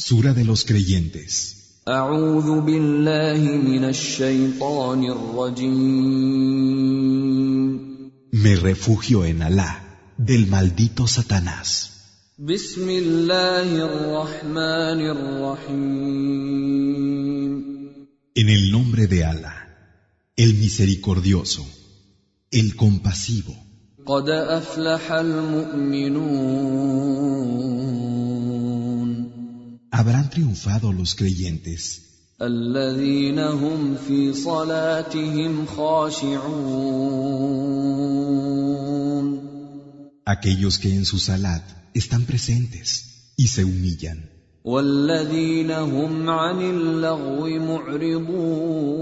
Sura de los creyentes. أعوذ بالله من الشيطان الرجيم Me refugio en Alá, del maldito Satanás. بسم الله الرحمن الرحيم En el nombre de Alá, el misericordioso, el compasivo. قد أفلح المؤمنون Habrán triunfado los creyentes, الذين هم في صلاتهم خاشعون aquellos que en su salat están presentes y se humillan, والذين هم عن اللغو معرضون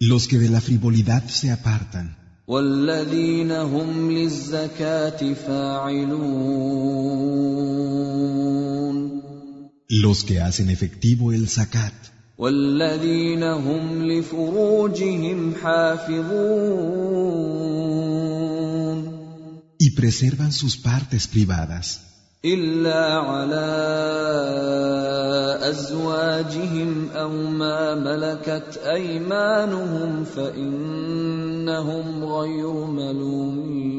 los que de la frivolidad se apartan, والذين هم للزكاة فاعلون los que hacen efectivo el zakat, والذين هم لفروجهم حافظون y preservan sus partes privadas, إلا على أزواجهم أو ما ملكت أيمانهم فإنهم غير ملومين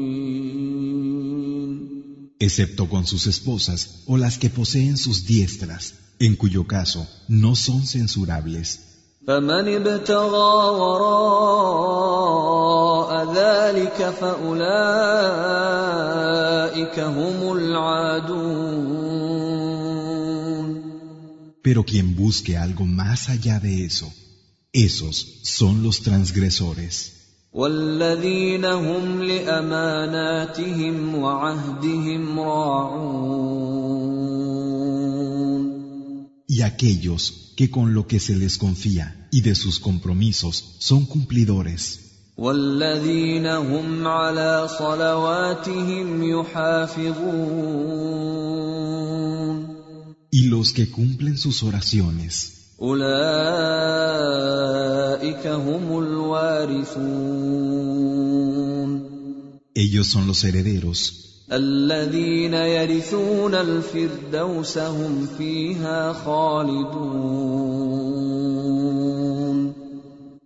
excepto con sus esposas o las que poseen sus diestras, en cuyo caso no son censurables. فمن ابتغى وراء ذلك فأولئك هم العادون Pero quien busque algo más allá de eso, esos son los transgresores. والذين هم لأماناتهم وعهدهم راعون Y aquellos que con lo que se les confía y de sus compromisos son cumplidores. والذين هم على صلواتهم يحافظون Y los que cumplen sus oraciones, أولئك هم الوارثون ellos son los herederos, الذين يرثون الفردوس هم فيها خالدون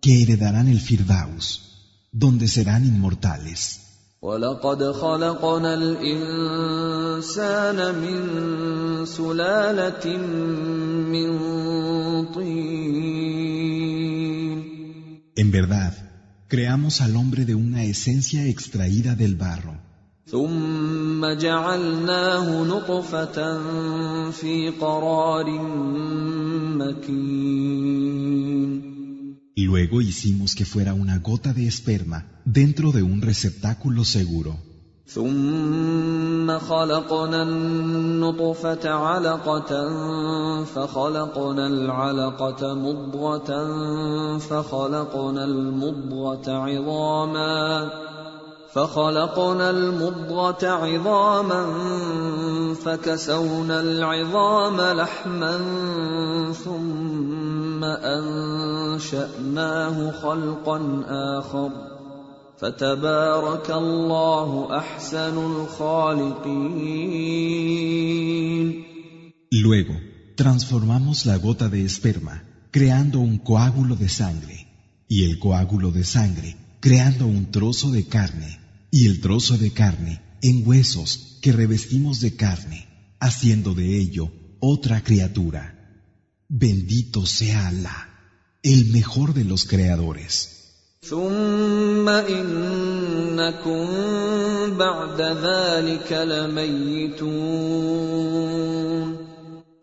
que heredarán el Firdaus, donde serán inmortales. ولقد خلقنا الانسان من سلاله من طين En verdad, creamos al hombre de una esencia extraída del barro. ثم جعلناه نطفة في قرار مكين Luego hicimos que fuera una gota de esperma dentro de un receptáculo seguro. ثم خلقنا النطفة علقة فخلقنا العلقة مضغة فخلقنا المضغة عظاما فخلقنا المضغه عظاما فكسونا العظام لحما ثم انشاناه خلقا اخر فتبارك الله احسن الخالقين Luego, transformamos la gota de esperma, creando un coágulo de sangre, y el coágulo de sangre, creando un trozo de carne y el trozo de carne en huesos que revestimos de carne, haciendo de ello otra criatura. Bendito sea Alá, el mejor de los creadores.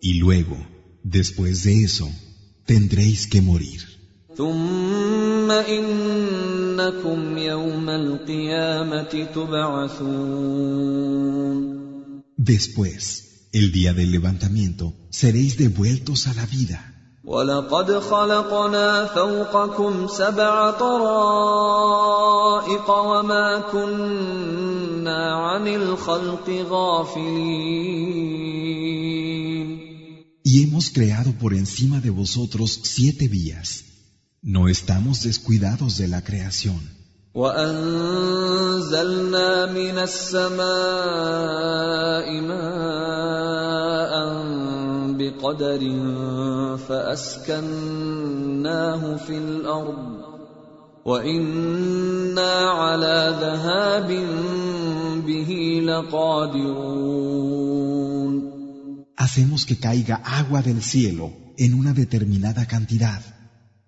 Y luego, después de eso, tendréis que morir. ثم انكم يوم القيامه تبعثون Después, el día del levantamiento, seréis devueltos a la vida. ولقد خلقنا فوقكم سبع طرائق وما كنا عن الخلق غافلين Y hemos creado por encima de vosotros siete vías. No estamos descuidados de la creación. وأنزلنا من السماء ماء بقدر فاسكناه في الارض وانا على ذهاب به لقادرون Hacemos que caiga agua del cielo en una determinada cantidad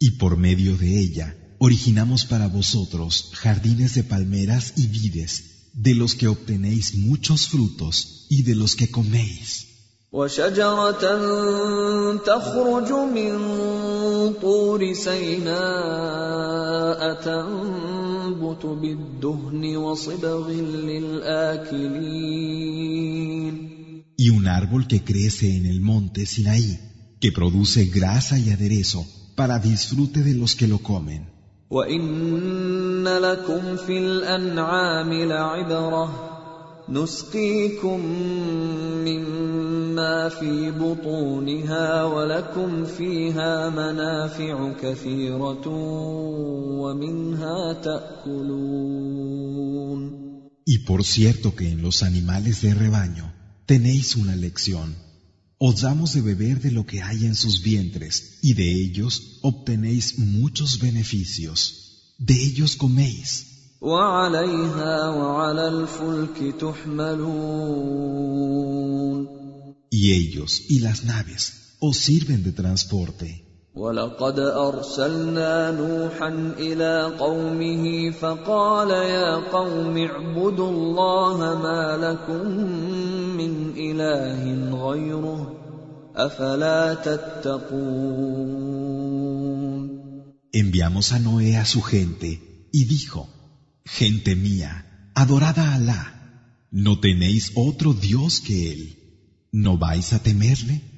Y por medio de ella originamos para vosotros jardines de palmeras y vides, de los que obtenéis muchos frutos y de los que coméis. Y un árbol que crece en el monte Sinaí, que produce grasa y aderezo, para disfrute de los que lo comen. وان لكم في الانعام لعبره نسقيكم مما في بطونها ولكم فيها منافع كثيره ومنها تاكلون Y por cierto que en los animales de rebaño tenéis una lección. os damos de beber de lo que hay en sus vientres, y de ellos obtenéis muchos beneficios. De ellos coméis. Y ellos y las naves os sirven de transporte. ولقد ارسلنا نوحا إلى قومه فقال يا قوم اعبدوا الله ما لكم من اله غيره افلا تتقون Enviamos a Noé a su gente y dijo, Gente mía, adorad a Alá, no tenéis otro Dios que Él, ¿no vais a temerle?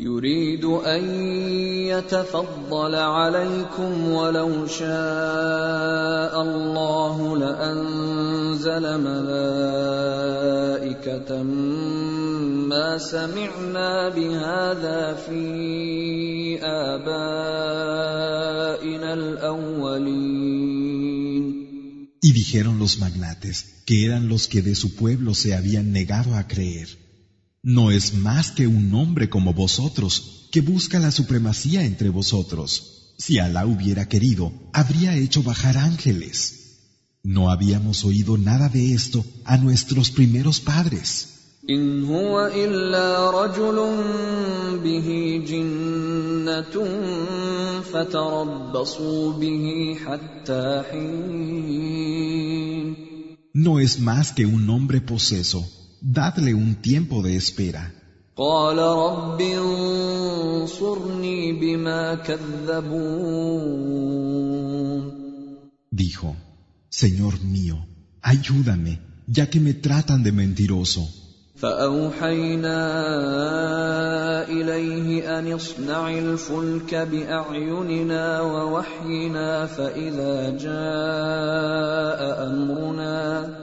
يريد أن يتفضل عليكم ولو شاء الله لأنزل ملائكة ما سمعنا بهذا في آبائنا الأولين. Y dijeron los magnates, que eran los que de su pueblo se habían negado a creer, no es más que un hombre como vosotros que busca la supremacía entre vosotros. Si Alá hubiera querido, habría hecho bajar ángeles. No habíamos oído nada de esto a nuestros primeros padres. No es más que un hombre poseso Dadle un tiempo de espera. قال رب انصرني بما كذبون Dijo, Señor mío, ayúdame, ya que me tratan de mentiroso. فأوحينا إليه أن اصنع الفلك بأعيننا ووحينا فإذا جاء أمرنا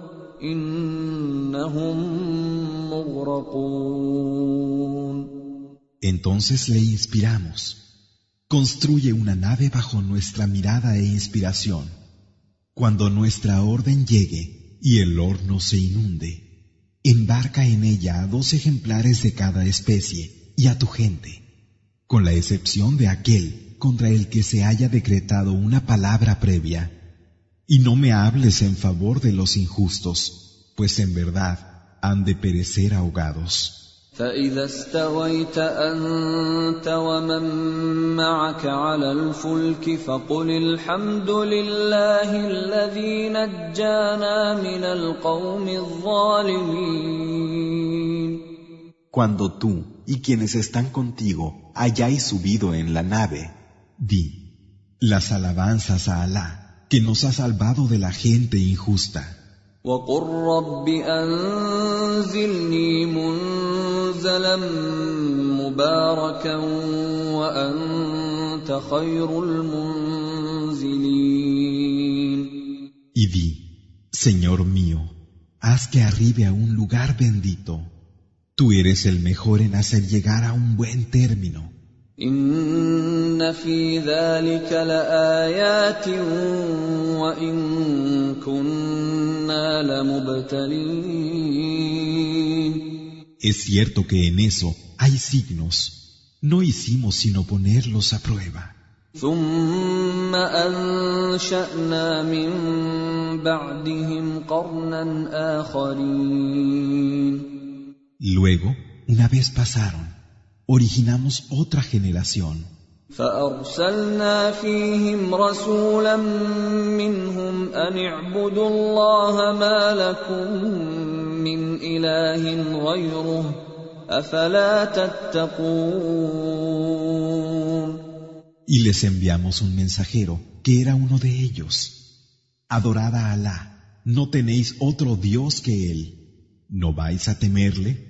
Entonces le inspiramos. Construye una nave bajo nuestra mirada e inspiración. Cuando nuestra orden llegue y el horno se inunde, embarca en ella a dos ejemplares de cada especie y a tu gente, con la excepción de aquel contra el que se haya decretado una palabra previa. Y no me hables en favor de los injustos, pues en verdad han de perecer ahogados. فإذا استويت أنت ومن معك على الفلك فقل الحمد لله الذي نجانا من القوم الظالمين Cuando tú y quienes están contigo hayáis subido en la nave, di, las alabanzas a Alá, que nos ha salvado de la gente injusta. وقل رب أنزلني منزلا مباركا وأنت خير المنزلين Y di, Señor mío, haz que arribe a un lugar bendito. Tú eres el mejor en hacer llegar a un buen término. إن في ذلك لآيات وإن كنا لمبتلين Es cierto que en eso hay signos. No hicimos sino ponerlos a prueba. ثم أنشأنا من بعدهم قرنا آخرين Luego, una vez pasaron, originamos otra generación. فأرسلنا فيهم رسولا منهم أن اعبدوا الله ما لكم من إله غيره أفلا تتقون Y les enviamos un mensajero, que era uno de ellos. Adorad a Alá, no tenéis otro Dios que Él. ¿No vais a temerle?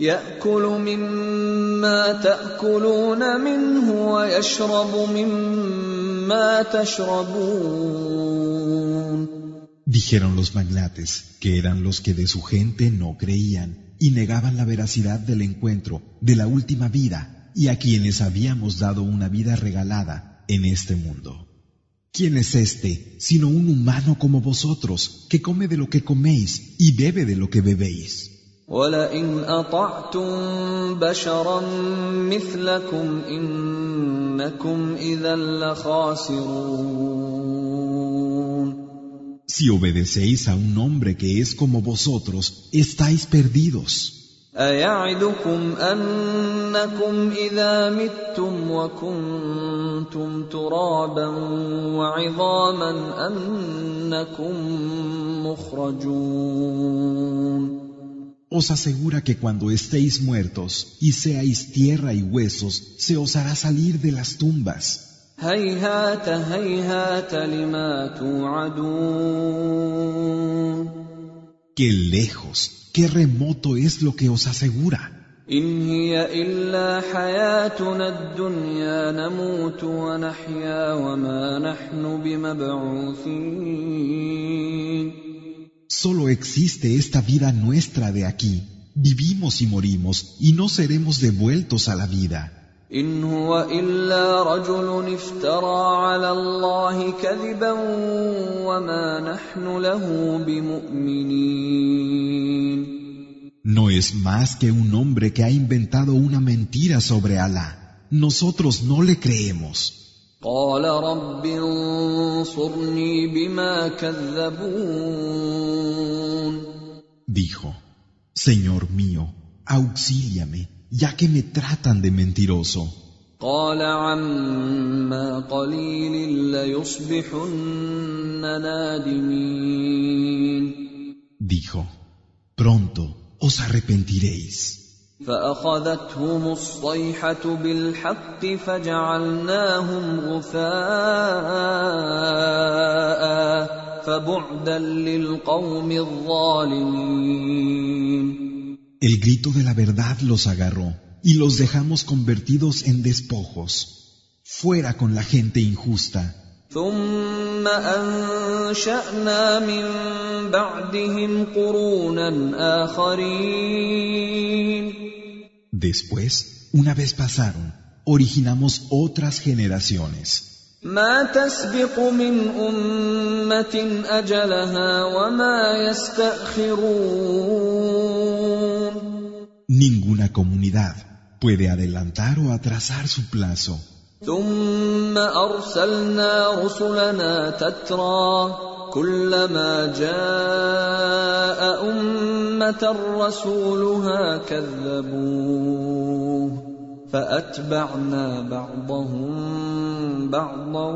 ياكل مما تاكلون منه ويشرب مما تشربون Dijeron los magnates, que eran los que de su gente no creían y negaban la veracidad del encuentro, de la última vida, y a quienes habíamos dado una vida regalada en este mundo. ¿Quién es este, sino un humano como vosotros, que come de lo que coméis y bebe de lo que bebéis? ولئن أطعتم بشرا مثلكم إنكم إذا لخاسرون Si obedecéis a un hombre que es como vosotros, estáis perdidos. أيعدكم أنكم إذا متم وكنتم ترابا وعظاما أنكم مخرجون Os asegura que cuando estéis muertos y seáis tierra y huesos, se os hará salir de las tumbas. Qué lejos, qué remoto es lo que os asegura. Solo existe esta vida nuestra de aquí. Vivimos y morimos y no seremos devueltos a la vida. ان هو الا رجل افترى على الله كذبا وما نحن له بمؤمنين No es más que un hombre que ha inventado una mentira sobre Alá. Nosotros no le creemos. قال رب انصرني بما كذبون Dijo, Señor mío, auxíliame, ya que me tratan de mentiroso. قال عما قليل ليصبحن نادمين Dijo, pronto os arrepentiréis. فاخذتهم الصيحه بالحق فجعلناهم غثاء فبعدا للقوم الظالمين El grito de la verdad los agarró y los dejamos convertidos en despojos. Fuera con la gente injusta. ثم انشانا من بعدهم قرونا اخرين Después, una vez pasaron, originamos otras generaciones. ما تسبق من امه اجلها وما يستاخرون Ninguna comunidad puede adelantar o atrasar su plazo. ثم ارسلنا رسلنا تترى كلما جاء أمة رسولها كذبوه فأتبعنا بعضهم بعضا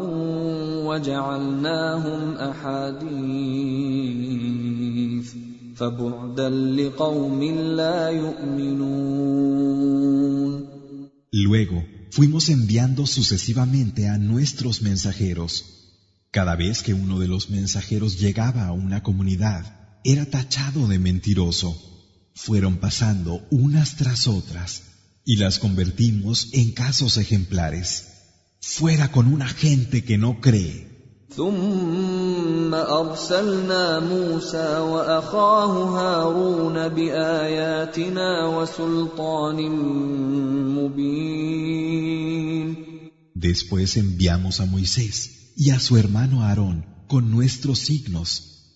وجعلناهم أحاديث فبعدا لقوم لا يؤمنون Luego fuimos enviando sucesivamente a nuestros mensajeros. Cada vez que uno de los mensajeros llegaba a una comunidad, era tachado de mentiroso. Fueron pasando unas tras otras y las convertimos en casos ejemplares. Fuera con una gente que no cree. ثم ارسلنا موسى واخاه هارون باياتنا وسلطان مبين Después enviamos a Moisés y a su hermano Aarón con nuestros signos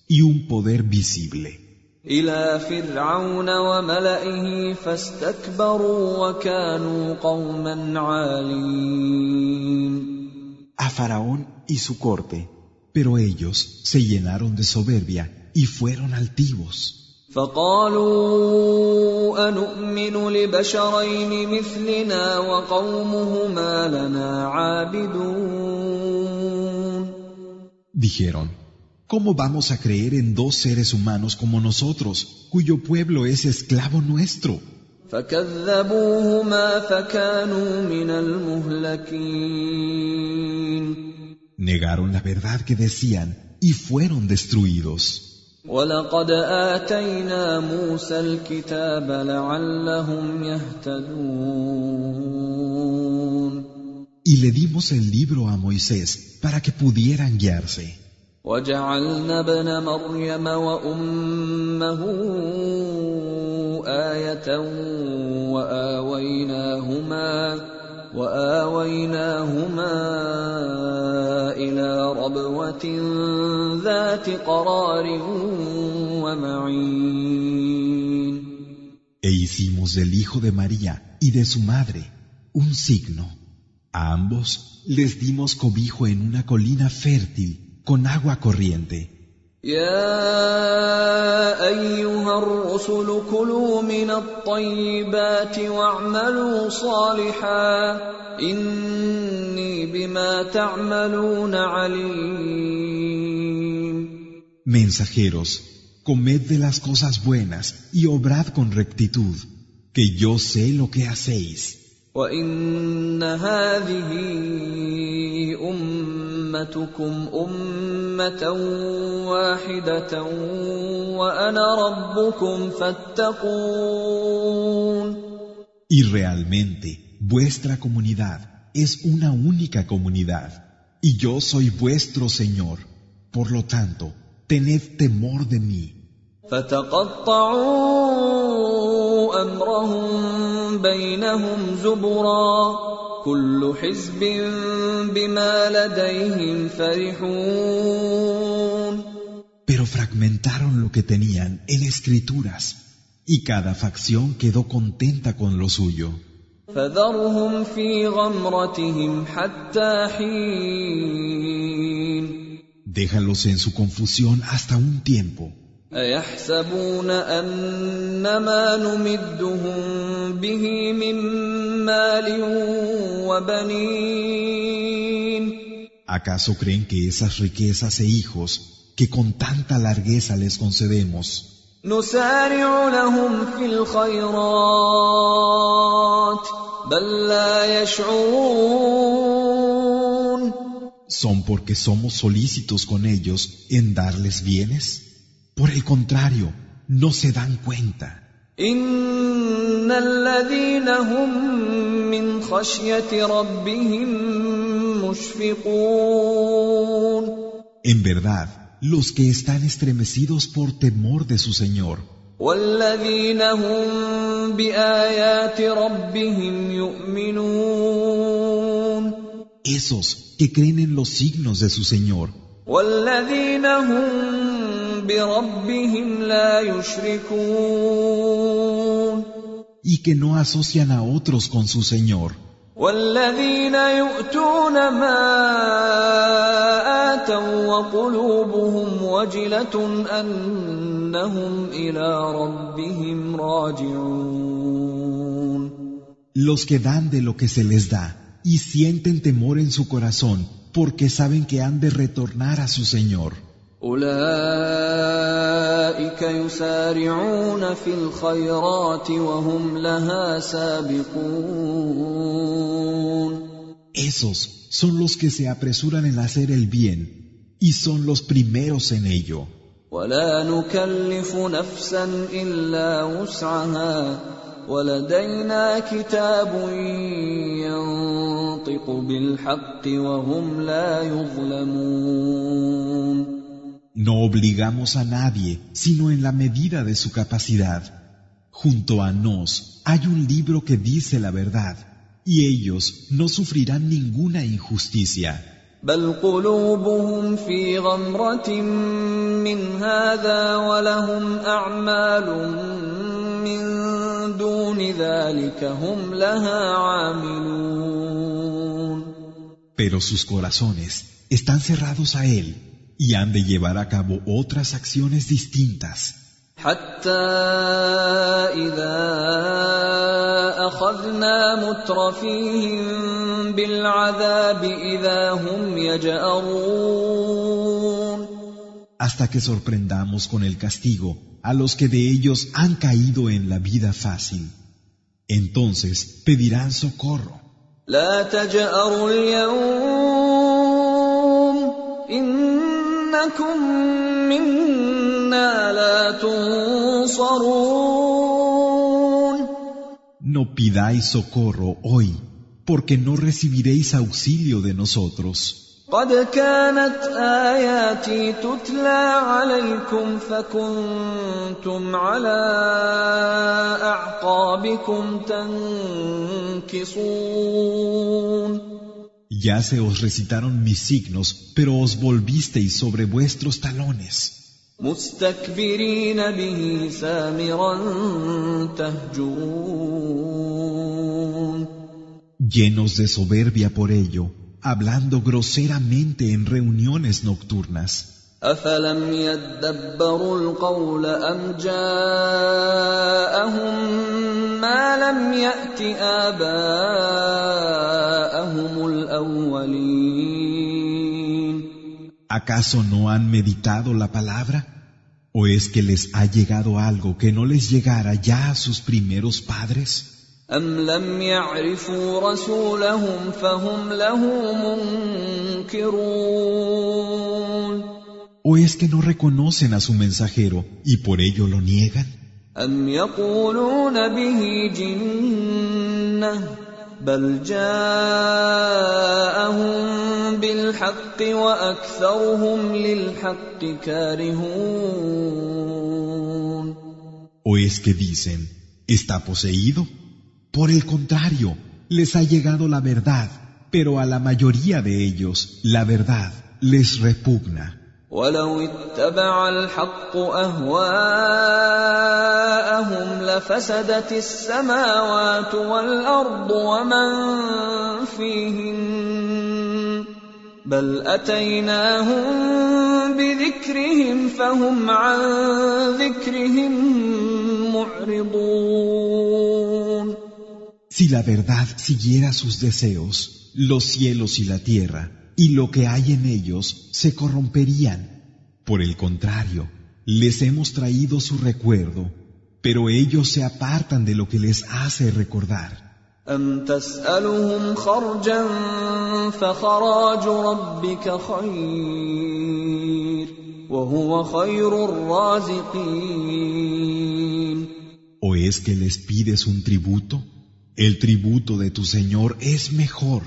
y un poder visible. الى فرعون وملئه فاستكبروا وكانوا قوما عالين A Faraón y su corte. Pero ellos se llenaron de soberbia y fueron altivos. فقالوا انومن لبشرين مثلنا وقومهما لنا عابدون Dijeron, ¿cómo vamos a creer en dos seres humanos como nosotros, cuyo pueblo es esclavo nuestro? Negaron la verdad que decían y fueron destruidos. Y le dimos el libro a Moisés para que pudieran guiarse. وجعلنا ابن مريم وامه ايه واويناهما واويناهما الى ربوه ذات قرار ومعين E hicimos del hijo de María y de su madre un signo. A ambos les dimos cobijo en una colina fértil con agua corriente. يا ايها الرسل كلوا من الطيبات واعملوا صالحا اني بما تعملون عليم Mensajeros, comed de las cosas buenas y obrad con rectitud, que yo sé lo que hacéis. وان هذه امتكم امه واحده وانا ربكم فاتقون Y realmente, vuestra comunidad es una única comunidad, y yo soy vuestro Señor. Por lo tanto, tened temor de mí. فتقطعوا امرهم بينهم زبرا كل حزب بما لديهم فرحون Pero fragmentaron lo que tenían en escrituras, y cada facción quedó contenta con lo suyo. فذرهم في غمرتهم حتى حين Déjalos en su confusión hasta un tiempo. أيحسبون أن ما نمدهم به من مال وبنين ¿Acaso creen que esas riquezas e hijos que con tanta largueza les concedemos نسارع لهم في الخيرات بل لا يشعرون son porque somos solícitos con ellos en darles bienes? Por el contrario, no se dan cuenta. إن الذين هم من خشية ربهم مشفقون En verdad, los que están estremecidos por temor de su Señor, والذين هم بآيات ربهم يؤمنون esos que creen en los signos de su Señor, والذين هم بربهم لا يشركون y que no asocian a otros con su Señor, والذين يؤتون ما آتوا وقلوبهم وجلة أنهم إلى ربهم راجعون los que dan de lo que se les da y sienten temor en su corazón porque saben que han de retornar a su Señor. أولئك يسارعون في الخيرات وهم لها سابقون. Esos son los que se apresuran en hacer el bien y son los primeros en ello. ولا نكلف نفسا إلا وسعها. ولدينا كتاب ينطق بالحق وهم لا يظلمون. No obligamos a nadie sino en la medida de su capacidad. Junto a nos hay un libro que dice la verdad y ellos no sufrirán ninguna injusticia. بل قلوبهم في غمرة من هذا ولهم أعمال من دون ذلك هم لها عاملون Pero sus corazones están cerrados a él y han de llevar a cabo otras acciones distintas. حتى إذا أخذنا مترفيهم بالعذاب إذا هم يجأرون hasta que sorprendamos con el castigo a los que de ellos han caído en la vida fácil. Entonces pedirán socorro. لا تجأروا اليوم إنكم منا لا تنصرون No pidáis socorro hoy, porque no recibiréis auxilio de nosotros. قد كانت آياتي تتلى عليكم فكنتم على أعقابكم تنكصون ya se os recitaron mis signos, pero os volvisteis sobre vuestros talones. Llenos de soberbia por ello, hablando groseramente en reuniones nocturnas. أفلم يدبروا القول أم جاءهم ما لم يأت آباءهم الأولين ¿Acaso no han meditado la palabra? ¿O es que les ha llegado algo que no les llegara ya a sus primeros padres? أم لم يعرفوا رسولهم فهم له منكرون ¿O es que no reconocen a su mensajero y por ello lo niegan? ¿O es que dicen, está poseído? Por el contrario, les ha llegado la verdad, pero a la mayoría de ellos la verdad les repugna. ولو اتبع الحق اهواءهم لفسدت السماوات والارض ومن فيهن بل اتيناهم بذكرهم فهم عن ذكرهم معرضون Si la verdad siguiera sus deseos, los cielos y la tierra y lo que hay en ellos se corromperían. Por el contrario, les hemos traído su recuerdo, pero ellos se apartan de lo que les hace recordar. ¿O es que les pides un tributo? El tributo de tu Señor es mejor.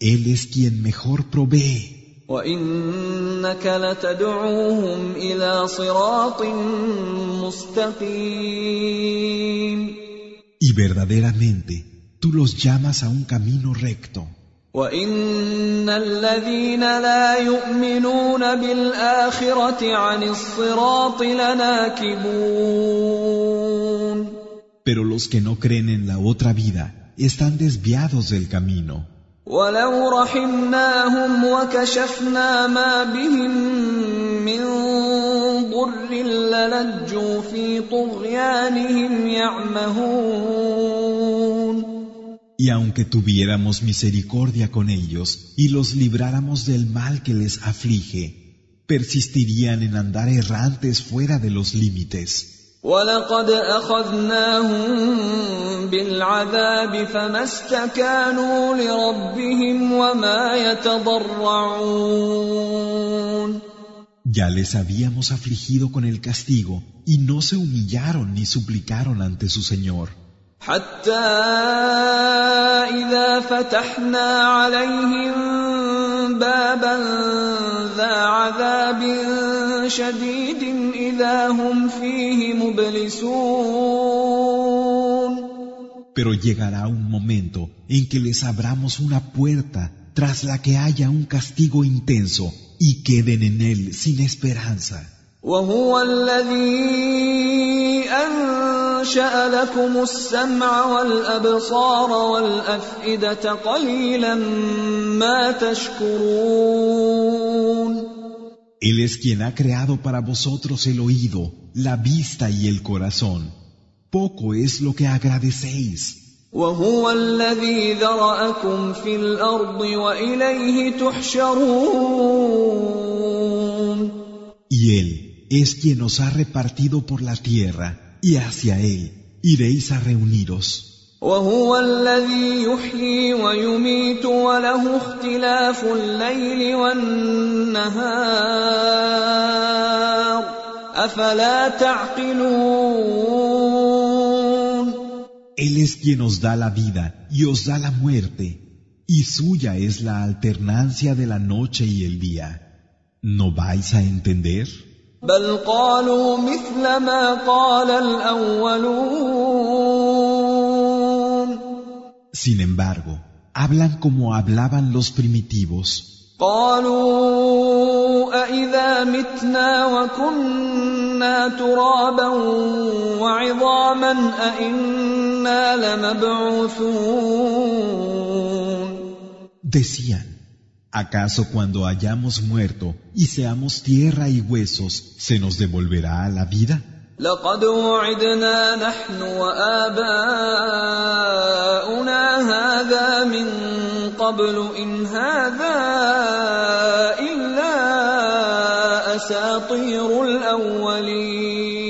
Él es quien mejor provee. وانك لتدعوهم الى صراط مستقيم Y verdaderamente tú los llamas a un camino recto. وان الذين لا يؤمنون بالاخره عن الصراط لناكبون Pero los que no creen en la otra vida están desviados del camino. ولو رحمناهم وكشفنا ما بهم من ضر للجوا في طغيانهم يعمهون Y aunque tuviéramos misericordia con ellos y los libráramos del mal que les aflige, persistirían en andar errantes fuera de los límites. ولقد اخذناهم بالعذاب فما استكانوا لربهم وما يتضرعون Ya les habíamos afligido con el castigo y no se humillaron ni suplicaron ante su Señor. حتى اذا فتحنا عليهم بابا ذا عذاب شديد اذا هم فيه مبلسون Pero llegará un momento en que les abramos una puerta tras la que haya un castigo intenso y queden en él sin esperanza. وهو الذي أنشأ لكم السمع والأبصار والأفئدة قليلا ما تشكرون Él es quien ha creado para vosotros el oído, la vista y el corazón. Poco es lo que agradecéis. وهو الذي ذرأكم في الأرض وإليه تحشرون Y Él es quien os ha repartido por la tierra, y hacia Él iréis a reuniros. وهو الذي يحيي ويميت وله اختلاف الليل والنهار افلا تعقلون Él es quien os da la vida y os da la muerte, y suya es la alternancia de la noche y el día. ¿No vais a entender? بل قالوا مثل ما قال الأولون Sin embargo, hablan como hablaban los primitivos. قالوا أإذا متنا وكنا ترابا وعظاما أإنا لمبعوثون Decían, ¿acaso cuando hayamos muerto y seamos tierra y huesos, se nos devolverá la vida? لقد وعدنا نحن وآباؤنا هذا من قبل إن هذا إلا أساطير الأولين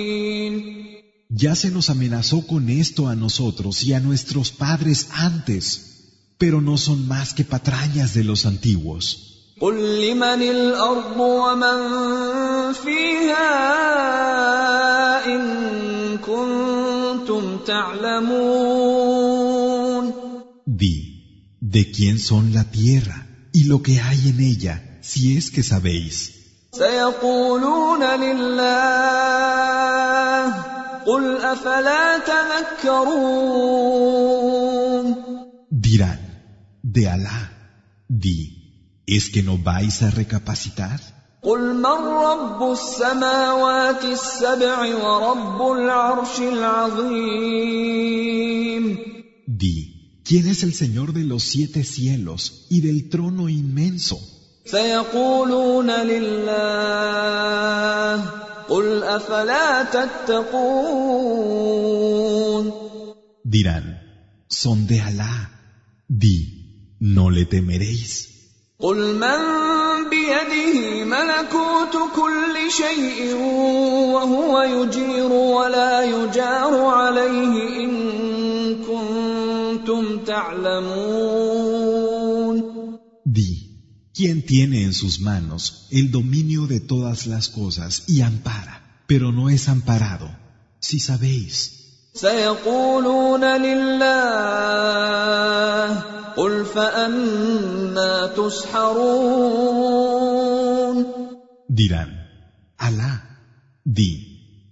Ya se nos amenazó con esto a nosotros y a nuestros padres antes, pero no son más que patrañas de los antiguos. قل لمن الأرض ومن فيها إن كنتم تعلمون Di, ¿de quién son la tierra y lo que hay en ella, si es que sabéis? سيقولون لله قل أفلا تذكرون Dirán, de Alá. Di, ¿es que no vais a recapacitar? قل من رب السماوات السبع ورب العرش العظيم Di, ¿quién es el Señor de los siete cielos y del trono inmenso? سيقولون لله قل افلا تتقون Dirán, son de Alá. Di, ¿no le temeréis? قل من بيده ملكوت كل شيء وهو يجير ولا يجار عليه ان كنتم تعلمون Di, ¿quién tiene en sus manos el dominio de todas las cosas y ampara, pero no es amparado? Si sabéis, سيقولون لله قل فأنا تسحرون Dirán, Alá, di,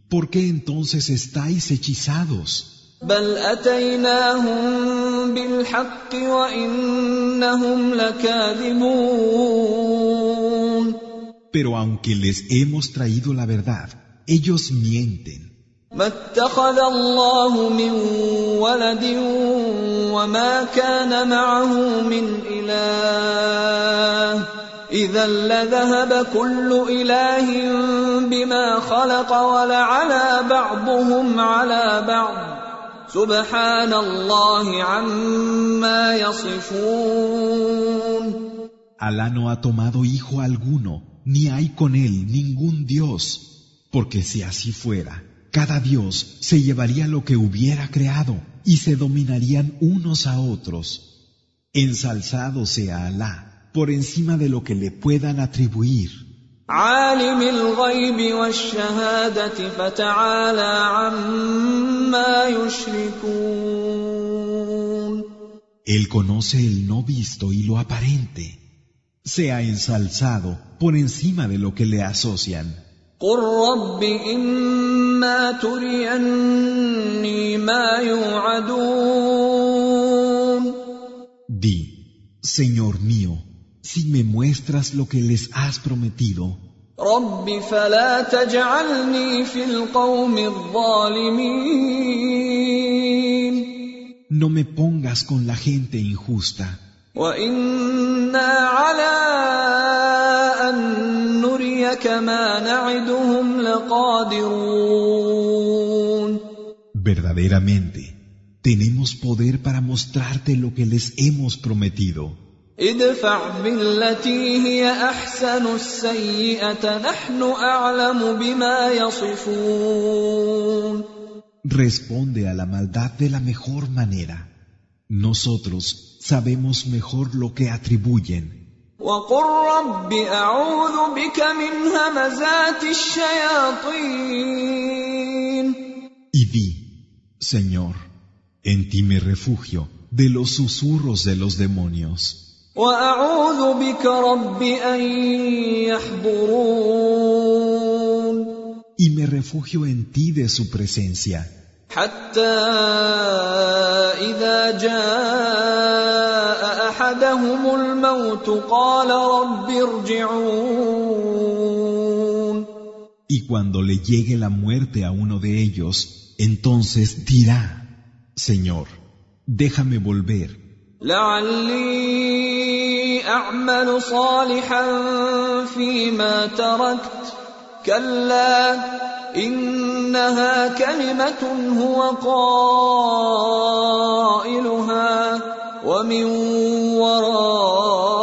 ¿por qué entonces estáis hechizados? Pero aunque les hemos traído la verdad, ellos mienten. وما كان معه من إله إذا لذهب كل إله بما خلق ولعلى بعضهم على بعض سبحان الله عما يصفون Alá no ha tomado hijo alguno, ni hay con él ningún Dios, porque si así fuera, cada Dios se llevaría lo que hubiera creado y se dominarían unos a otros. Ensalzado sea Alá por encima de lo que le puedan atribuir. Él conoce el no visto y lo aparente. Sea ensalzado por encima de lo que le asocian. قل رب إما تريني ما يوعدون Di, Señor mío, si me muestras lo que les has prometido, رب فلا تجعلني في القوم الظالمين no me pongas con la gente injusta, وإنا على أن verdaderamente, tenemos poder para mostrarte lo que les hemos prometido. ادفع بالتي هي احسن السيئه نحن اعلم بما يصفون Responde a la maldad de la mejor manera. Nosotros sabemos mejor lo que atribuyen. وقل رب اعوذ بك من همزات الشياطين Y di, Señor, en ti me refugio de los susurros de los demonios. واعوذ بك رب ان يحضرون Y me refugio en ti de su presencia. حتى اذا جاء احدهم الموت قال رب ارجعون Y cuando le llegue la muerte a uno de ellos, entonces dirá, Señor, déjame volver, لعلي اعمل صالحا فيما تركت كلا انها كلمه هو قائلها ومن ورائهم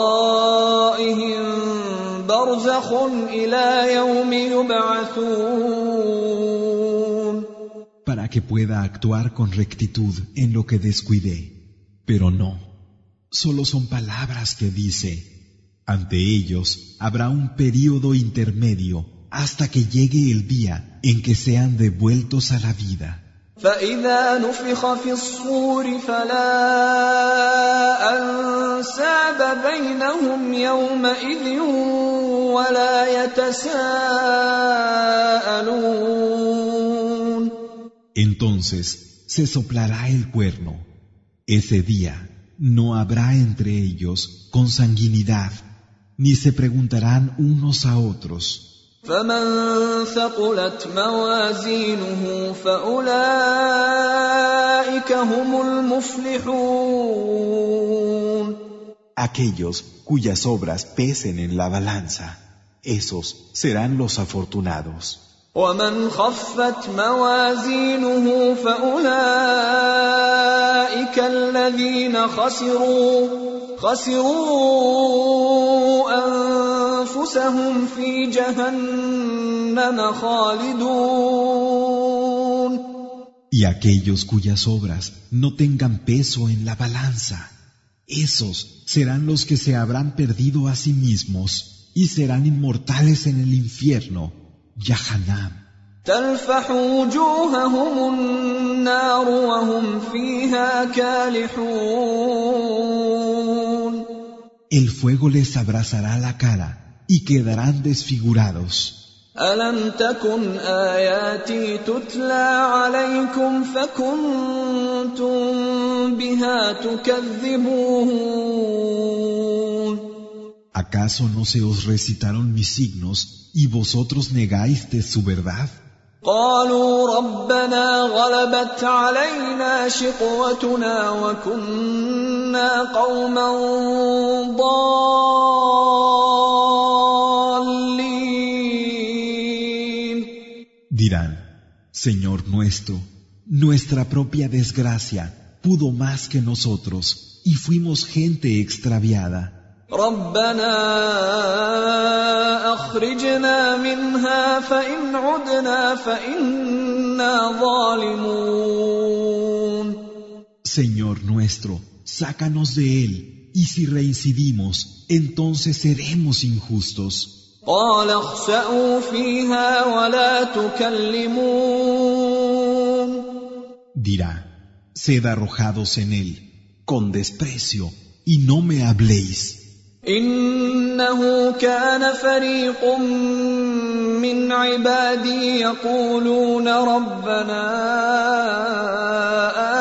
برزخ الى يوم يبعثون para que pueda actuar con rectitud en lo que descuidé. Pero no, solo son palabras que dice. Ante ellos habrá un período intermedio hasta que llegue el día en que sean devueltos a la vida. فإذا نفخ في الصور فلا أنساب بينهم يومئذ ولا يتساءلون Entonces se soplará el cuerno. Ese día no habrá entre ellos consanguinidad, ni se preguntarán unos a otros. فمن ثقلت موازينه فأولئك هم المفلحون Aquellos cuyas obras pesen en la balanza, esos serán los afortunados. ومن خفت موازينه فأولئك الذين خسروا خسروا أنفسهم في جهنم خالدون Y aquellos cuyas obras no tengan peso en la balanza, esos serán los que se habrán perdido a sí mismos y serán inmortales en el infierno, Yahanam. تلفح وجوههم النار وهم فيها كالحون El fuego les abrazará la cara y quedarán desfigurados. ألم تكن آياتي تتلى عليكم فكنتم بها تكذبون ¿Acaso no se os recitaron mis signos y vosotros negáis de su verdad? قالوا ربنا غلبت علينا شقوتنا وكنا قوما ضالين Dirán, Señor nuestro, nuestra propia desgracia pudo más que nosotros y fuimos gente extraviada. ربنا اخرجنا منها فان عدنا فانا ظالمون Señor nuestro, sácanos de él, y si reincidimos, entonces seremos injustos. قال اخسأوا فيها ولا تكلمون Dirá, sed arrojados en él, con desprecio, y no me habléis. إنه كان فريق من عبادي يقولون ربنا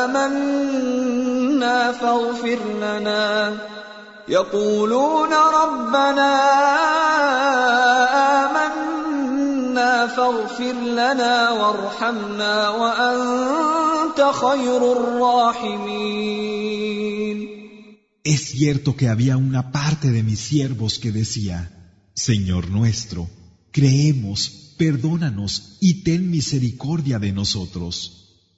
آمنا فاغفر لنا. يقولون ربنا آمنا فاغفر لنا وارحمنا وأنت خير الراحمين. Es cierto que había una parte de mis siervos que decía, Señor nuestro, creemos, perdónanos y ten misericordia de nosotros.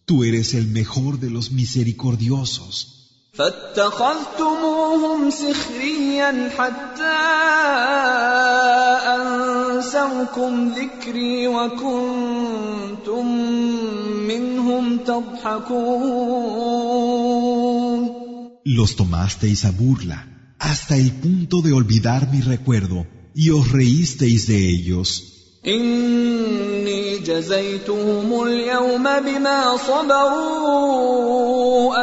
Tú eres el mejor de los misericordiosos. فاتخذتموهم سخريا حتى انسوكم ذكري وكنتم منهم تضحكون Los tomasteis a burla, hasta el punto de olvidar mi recuerdo, y os reísteis de ellos. إني جزيتهم اليوم بما صبروا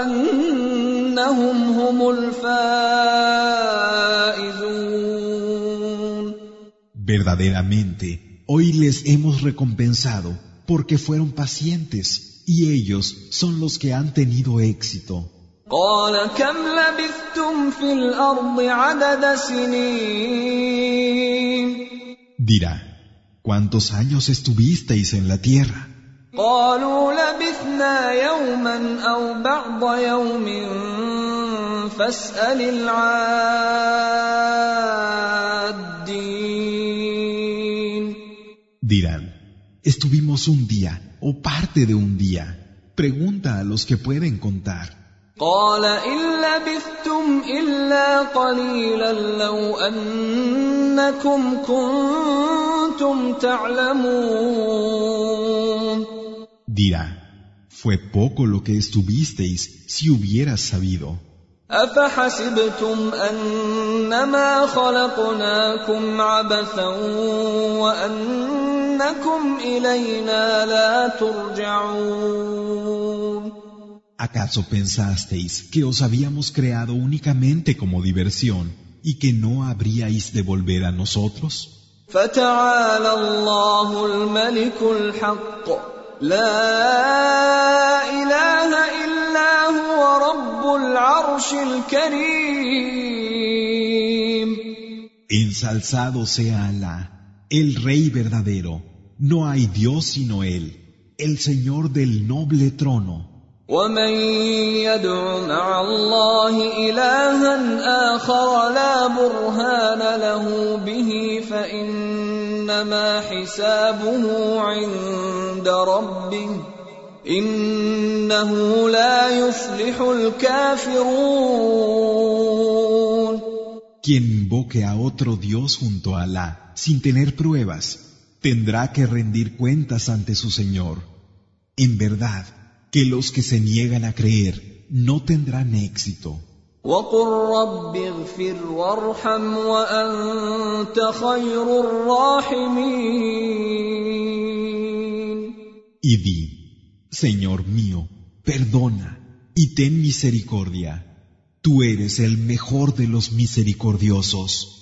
أنهم هم الفائزون Verdaderamente, hoy les hemos recompensado porque fueron pacientes, y ellos son los que han tenido éxito. قال كم لبثتم في الأرض عدد سنين Dirá, ¿cuántos años estuvisteis en la tierra? قالوا لبثنا يوما أو بعض يوم فاسأل العادين Dirán, estuvimos un día o parte de un día. Pregunta a los que pueden contar. قال إن لبثتم إلا قليلا لو أنكم كنتم تعلمون Dirá, fue poco lo que estuvisteis si hubieras sabido. أفحسبتم أنما خلقناكم عبثا وأنكم إلينا لا ترجعون ¿Acaso pensasteis que os habíamos creado únicamente como diversión y que no habríais de volver a nosotros? فتعالى الله الملك الحق لا إله إلا هو رب العرش الكريم Ensalzado sea Alá, el Rey verdadero. No hay Dios sino Él, el Señor del noble trono. ومن يدع مع الله إلها آخر لا برهان له به فإنما حسابه عند ربه إنه لا يفلح الكافرون Quien invoque a otro Dios junto a Alá sin tener pruebas, tendrá que rendir cuentas ante su Señor. En verdad, que los que se niegan a creer no tendrán éxito. Y di, Señor mío, perdona y ten misericordia. Tú eres el mejor de los misericordiosos.